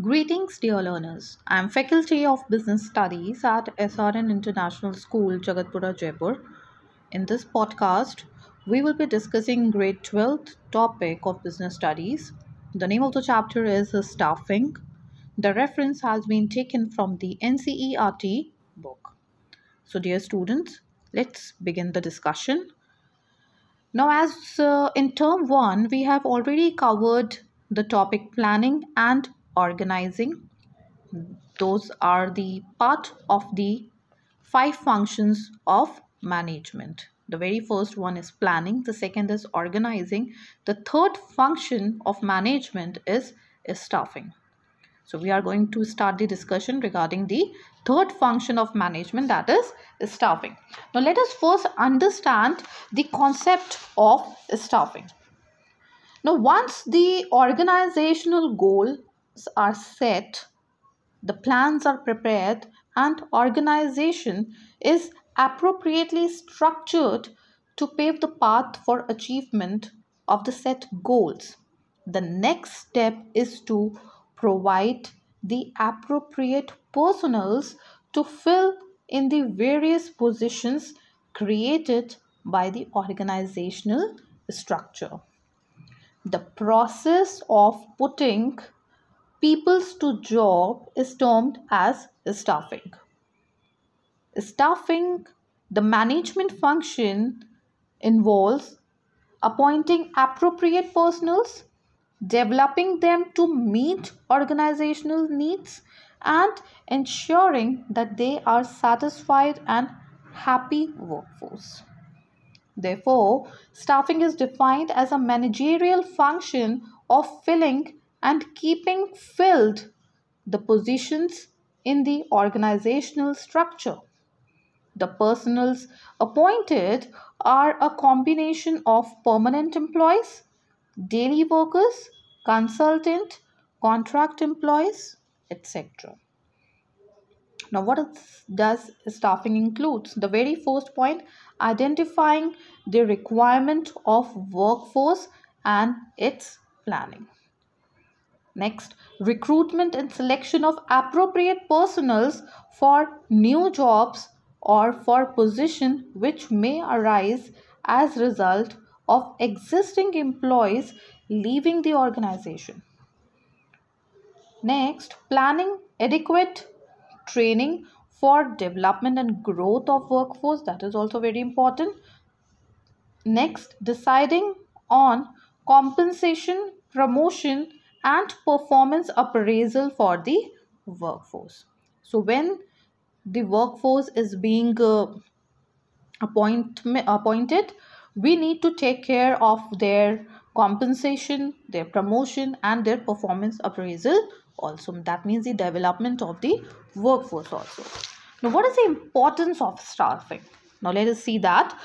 Greetings, dear learners. I am Faculty of Business Studies at SRN International School, Jagatpura, Jaipur. In this podcast, we will be discussing grade 12th topic of business studies. The name of the chapter is Staffing. The reference has been taken from the NCERT book. So, dear students, let's begin the discussion. Now, as uh, in term 1, we have already covered the topic planning and organizing. Those are the part of the five functions of management. The very first one is planning, the second is organizing, the third function of management is, is staffing. So we are going to start the discussion regarding the third function of management that is staffing. Now let us first understand the concept of staffing. Now once the organizational goal are set, the plans are prepared, and organization is appropriately structured to pave the path for achievement of the set goals. The next step is to provide the appropriate personals to fill in the various positions created by the organizational structure. The process of putting peoples to job is termed as staffing. Staffing, the management function involves appointing appropriate personals, developing them to meet organizational needs, and ensuring that they are satisfied and happy workforce. Therefore, staffing is defined as a managerial function of filling and keeping filled the positions in the organizational structure. The personals appointed are a combination of permanent employees, daily workers, consultant, contract employees, etc. Now, what does staffing includes? The very first point, identifying the requirement of workforce and its planning. Next, recruitment and selection of appropriate personals for new jobs or for position which may arise as result of existing employees leaving the organization. Next, planning adequate training for development and growth of workforce that is also very important. Next, deciding on compensation, promotion and performance appraisal for the workforce. So when the workforce is being uh, appoint, appointed, we need to take care of their compensation, their promotion and their performance appraisal also. That means the development of the workforce also. Now what is the importance of staffing? Now let us see that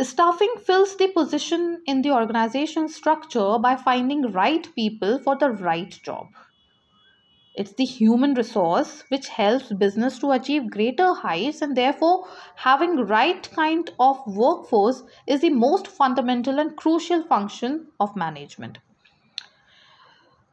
Staffing fills the position in the organization structure by finding right people for the right job. It's the human resource which helps business to achieve greater heights and therefore having right kind of workforce is the most fundamental and crucial function of management.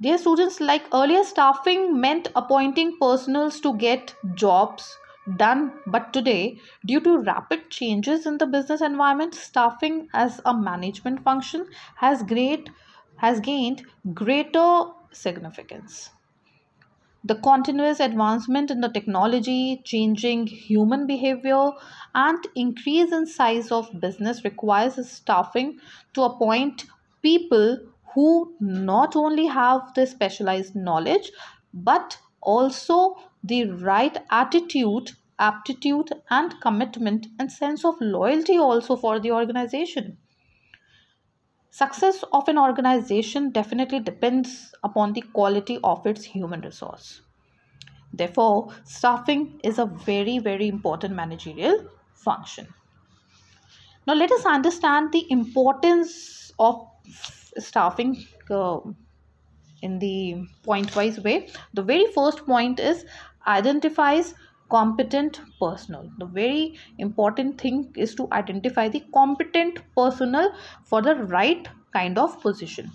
Dear students, like earlier staffing meant appointing personals to get jobs done. But today due to rapid changes in the business environment staffing as a management function has great has gained greater significance. The continuous advancement in the technology changing human behavior and increase in size of business requires staffing to appoint people who not only have the specialized knowledge but also the right attitude, aptitude, and commitment and sense of loyalty also for the organization. Success of an organization definitely depends upon the quality of its human resource. Therefore, staffing is a very, very important managerial function. Now, let us understand the importance of staffing uh, in the point wise way. The very first point is identifies competent personnel the very important thing is to identify the competent personnel for the right kind of position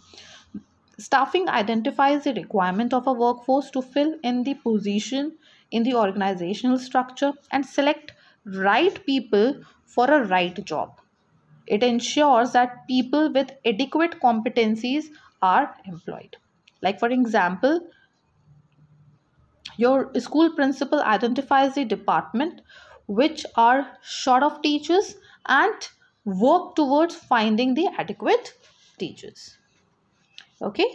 Staffing identifies the requirement of a workforce to fill in the position in the organizational structure and select right people for a right job. It ensures that people with adequate competencies are employed. Like, for example, your school principal identifies the department which are short of teachers and work towards finding the adequate teachers. Okay?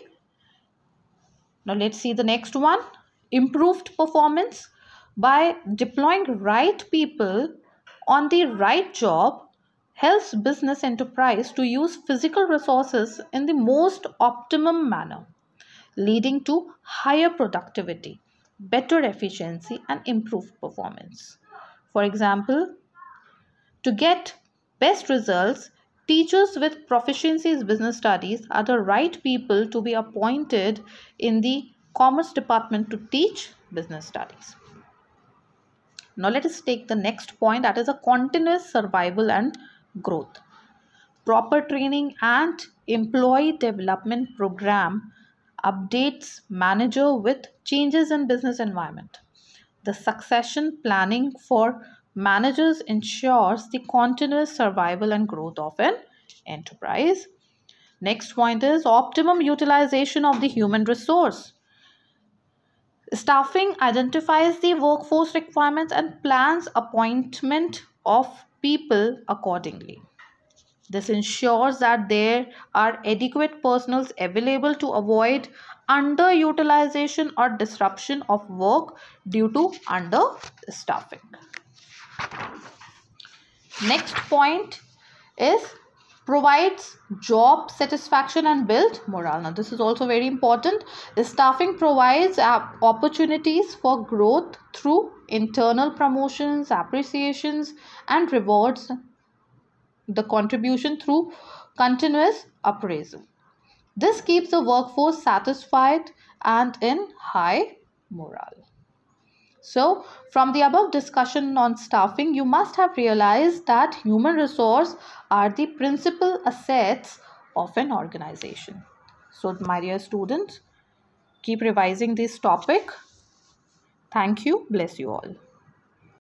Now let's see the next one. Improved performance by deploying right people on the right job helps business enterprise to use physical resources in the most optimum manner leading to higher productivity better efficiency and improved performance for example to get best results Teachers with proficiencies in business studies are the right people to be appointed in the commerce department to teach business studies. Now let us take the next point that is a continuous survival and growth. Proper training and employee development program updates manager with changes in business environment. The succession planning for managers ensures the continuous survival and growth of an enterprise. Next point is optimum utilization of the human resource. Staffing identifies the workforce requirements and plans appointment of people accordingly. This ensures that there are adequate personnel available to avoid underutilization or disruption of work due to understaffing. Next point is provides job satisfaction and build morale. Now, this is also very important. Staffing provides uh, opportunities for growth through internal promotions, appreciations, and rewards the contribution through continuous appraisal. This keeps the workforce satisfied and in high morale. So, from the above discussion on staffing, you must have realized that human resource are the principal assets of an organization. So, my dear students, keep revising this topic. Thank you. Bless you all.